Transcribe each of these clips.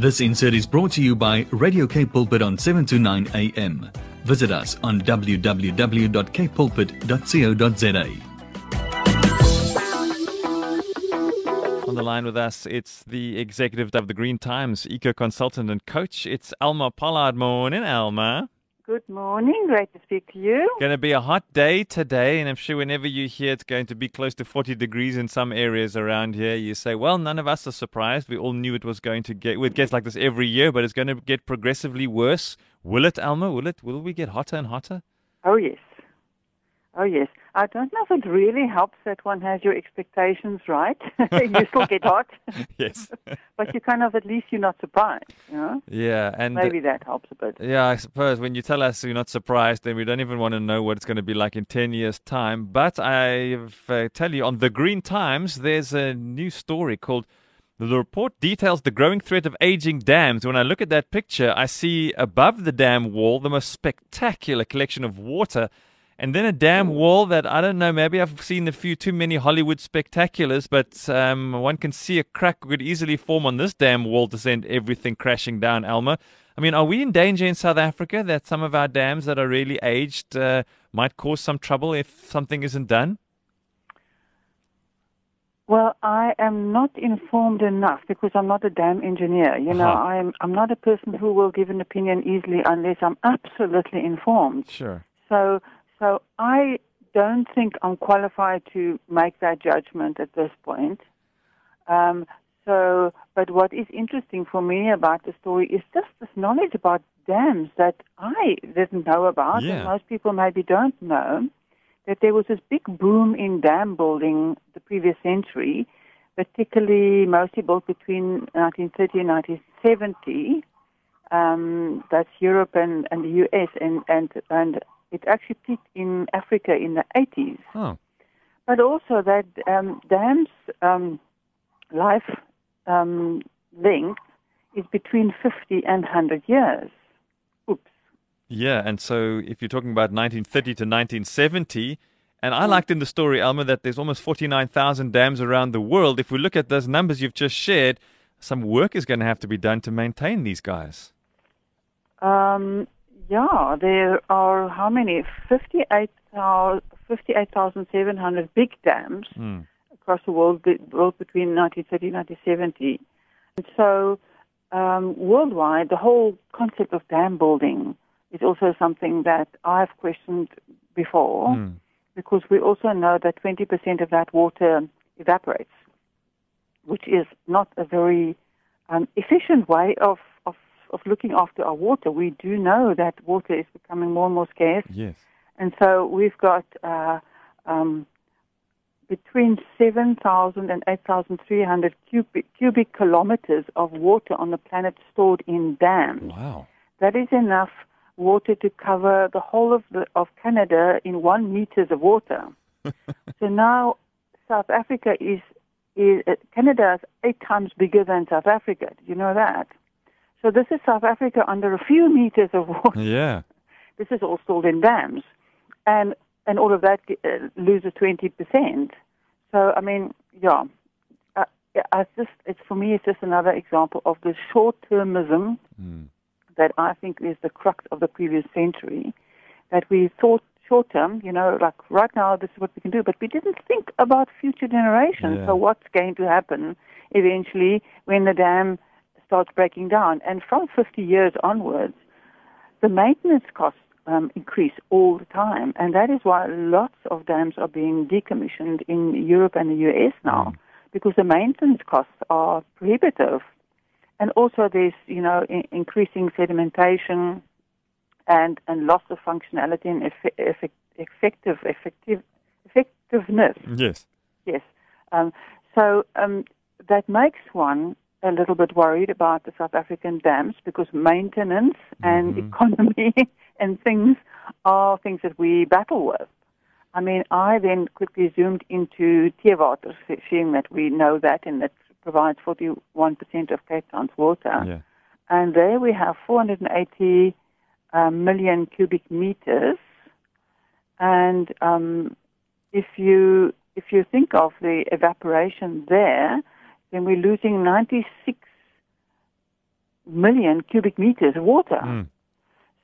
This insert is brought to you by Radio Cape Pulpit on 7 to 9 a.m. Visit us on www.capepulpit.co.za. On the line with us, it's the executive of the Green Times, eco consultant and coach. It's Elma Pollard. Morning, Elma. Good morning. Great to speak to you. Going to be a hot day today, and I'm sure whenever you hear it's going to be close to 40 degrees in some areas around here, you say, "Well, none of us are surprised. We all knew it was going to get. It gets like this every year, but it's going to get progressively worse. Will it, Elma? Will it? Will we get hotter and hotter?" Oh yes. Oh yes. I don't know if it really helps that one has your expectations right. you still get hot. yes. but you kind of at least you're not surprised, you know? Yeah, and maybe that helps a bit. Yeah, I suppose when you tell us you're not surprised, then we don't even want to know what it's going to be like in 10 years' time. But I uh, tell you, on the Green Times, there's a new story called the report details the growing threat of aging dams. When I look at that picture, I see above the dam wall the most spectacular collection of water and then a dam wall that I don't know. Maybe I've seen a few too many Hollywood spectaculars, but um, one can see a crack could easily form on this dam wall to send everything crashing down. Elma, I mean, are we in danger in South Africa that some of our dams that are really aged uh, might cause some trouble if something isn't done? Well, I am not informed enough because I'm not a dam engineer. You know, uh-huh. I'm I'm not a person who will give an opinion easily unless I'm absolutely informed. Sure. So so I don't think I'm qualified to make that judgment at this point. Um, so, but what is interesting for me about the story is just this knowledge about dams that I didn't know about, yeah. and most people maybe don't know. That there was this big boom in dam building the previous century, particularly mostly built between 1930 and 1970. Um, that's Europe and, and the US, and, and, and it actually peaked in Africa in the 80s. Oh. But also that um, dams um, life um, length is between 50 and 100 years. Oops. Yeah, and so if you're talking about 1930 to 1970, and I liked in the story, Elma, that there's almost 49,000 dams around the world. If we look at those numbers you've just shared, some work is going to have to be done to maintain these guys. Um, yeah, there are how many? 58,700 big dams mm. across the world, world between 1930 and 1970. And so, um, worldwide, the whole concept of dam building is also something that I've questioned before mm. because we also know that 20% of that water evaporates, which is not a very um, efficient way of of looking after our water, we do know that water is becoming more and more scarce. Yes. And so we've got uh, um, between 7,000 and 8,300 cubic, cubic kilometers of water on the planet stored in dams. Wow. That is enough water to cover the whole of, the, of Canada in one meters of water. so now South Africa is, is Canada is eight times bigger than South Africa. Did you know that? So this is South Africa under a few meters of water. Yeah. This is all stored in dams, and and all of that uh, loses twenty percent. So I mean, yeah, uh, I just it's for me it's just another example of the short-termism mm. that I think is the crux of the previous century. That we thought short term, you know, like right now this is what we can do, but we didn't think about future generations. Yeah. So what's going to happen eventually when the dam starts breaking down. And from 50 years onwards, the maintenance costs um, increase all the time. And that is why lots of dams are being decommissioned in Europe and the US now, mm. because the maintenance costs are prohibitive. And also there's, you know, in- increasing sedimentation and, and loss of functionality and eff- eff- effective, effective, effectiveness. Yes. Yes. Um, so um, that makes one a little bit worried about the South African dams because maintenance and Mhm. economy and things are things that we battle with. I mean, I then quickly zoomed into Teewater, seeing that we know that and that provides 41% of Cape Town's water. Yeah. And there we have 480 um, million cubic meters. And um, if you if you think of the evaporation there, then we're losing 96 million cubic meters of water. Mm.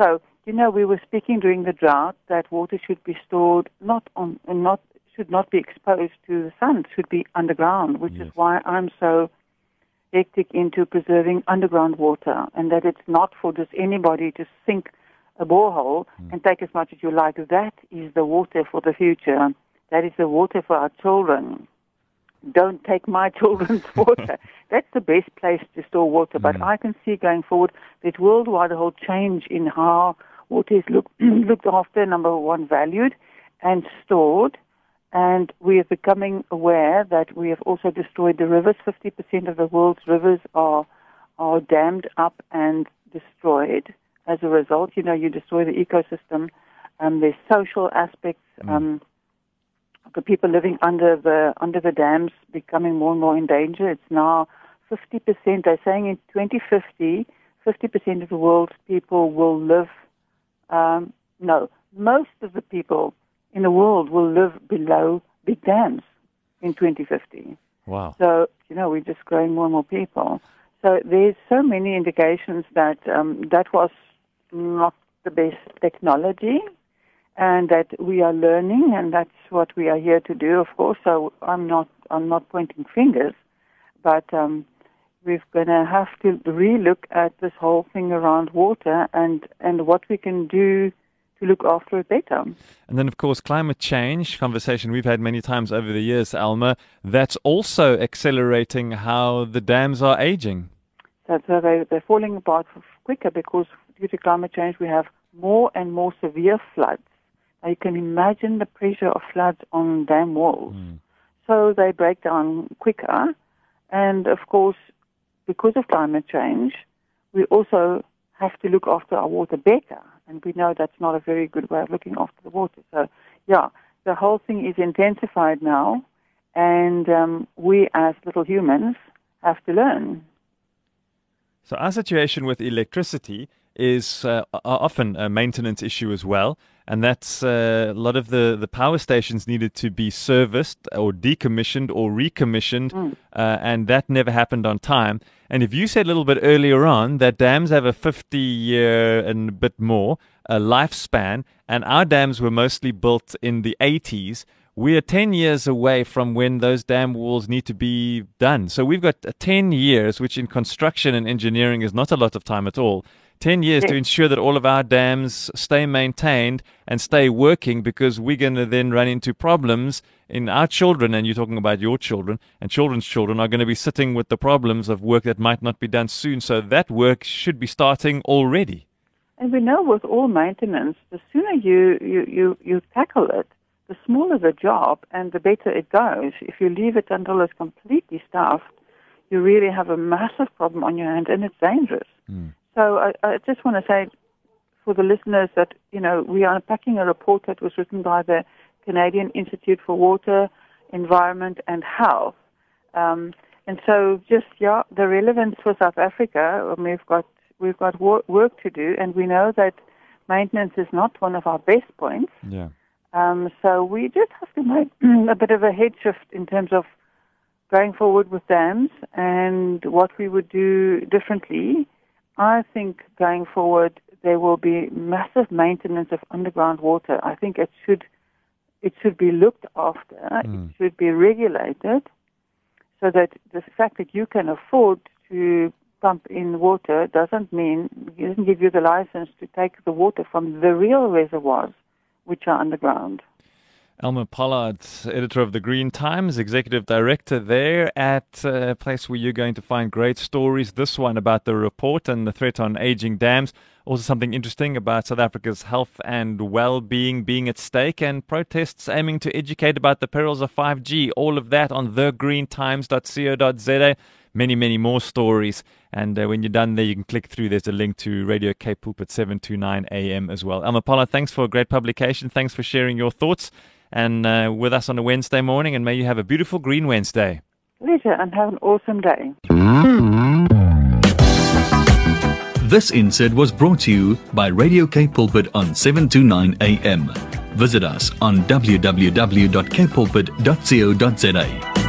So, you know, we were speaking during the drought that water should be stored not on, not should not be exposed to the sun. It should be underground, which Yes. is why I'm so hectic into preserving underground water, and that it's not for just anybody to sink a borehole and take as much as you like. That is the water for the future. That is the water for our children. Don't take my children's water. That's the best place to store water. But I can see going forward that worldwide a whole change in how water is look, looked after, number one, valued and stored. And we are becoming aware that we have also destroyed the rivers. 50% of the world's rivers are, are dammed up and destroyed as a result. You know, you destroy the ecosystem. Um, there's social aspects. Um, the people living under the under the dams becoming more and more in danger. It's now 50%. They're saying in 2050, 50% of the world's people will live. Um, no, most of the people in the world will live below big dams in 2050. Wow. So, you know, we're just growing more and more people. So there's so many indications that um, that was not the best technology and that we are learning and that's what we are here to do, of course. So I'm not, I'm not pointing fingers, but um, we're going to have to relook at this whole thing around water and, and what we can do to look after it better. And then, of course, climate change, conversation we've had many times over the years, Elma, that's also accelerating how the dams are aging. that uh, they, they're falling apart quicker because due to climate change we have more and more severe floods. You can imagine the pressure of floods on dam walls. So they break down quicker. And of course, because of climate change, we also have to look after our water better. And we know that's not a very good way of looking after the water. So, yeah, the whole thing is intensified now. And um, we as little humans have to learn. So, our situation with electricity is uh, often a maintenance issue as well. And that's uh, a lot of the, the power stations needed to be serviced or decommissioned or recommissioned, uh, and that never happened on time. And if you said a little bit earlier on that dams have a 50 year and a bit more uh, lifespan, and our dams were mostly built in the 80s, we are 10 years away from when those dam walls need to be done. So we've got uh, 10 years, which in construction and engineering is not a lot of time at all. 10 years to ensure that all of our dams stay maintained and stay working because we're going to then run into problems in our children, and you're talking about your children, and children's children are going to be sitting with the problems of work that might not be done soon. So that work should be starting already. And we know with all maintenance, the sooner you, you, you, you tackle it, the smaller the job and the better it goes. If you leave it until it's completely stuffed, you really have a massive problem on your hand and it's dangerous. Hmm. So I, I just want to say for the listeners that, you know, we are unpacking a report that was written by the Canadian Institute for Water, Environment and Health. Um, and so just, yeah, the relevance for South Africa, um, we've got, we've got wor- work to do and we know that maintenance is not one of our best points. Yeah. Um, so we just have to make a bit of a head shift in terms of going forward with dams and what we would do differently. I think going forward there will be massive maintenance of underground water. I think it should it should be looked after. It hmm. should be regulated so that the fact that you can afford to pump in water doesn't mean it doesn't give you the license to take the water from the real reservoirs which are underground. Elma Pollard, editor of the Green Times, executive director there at a place where you're going to find great stories. This one about the report and the threat on aging dams. Also, something interesting about South Africa's health and well being being at stake, and protests aiming to educate about the perils of 5G. All of that on thegreentimes.co.za. Many, many more stories. And uh, when you're done there, you can click through. There's a link to Radio Cape Pulpit 729 AM as well. Elma Pollard, thanks for a great publication. Thanks for sharing your thoughts and uh, with us on a Wednesday morning. And may you have a beautiful Green Wednesday. Pleasure and have an awesome day. This insert was brought to you by Radio Cape Pulpit on 729 AM. Visit us on www.capepulpit.co.za.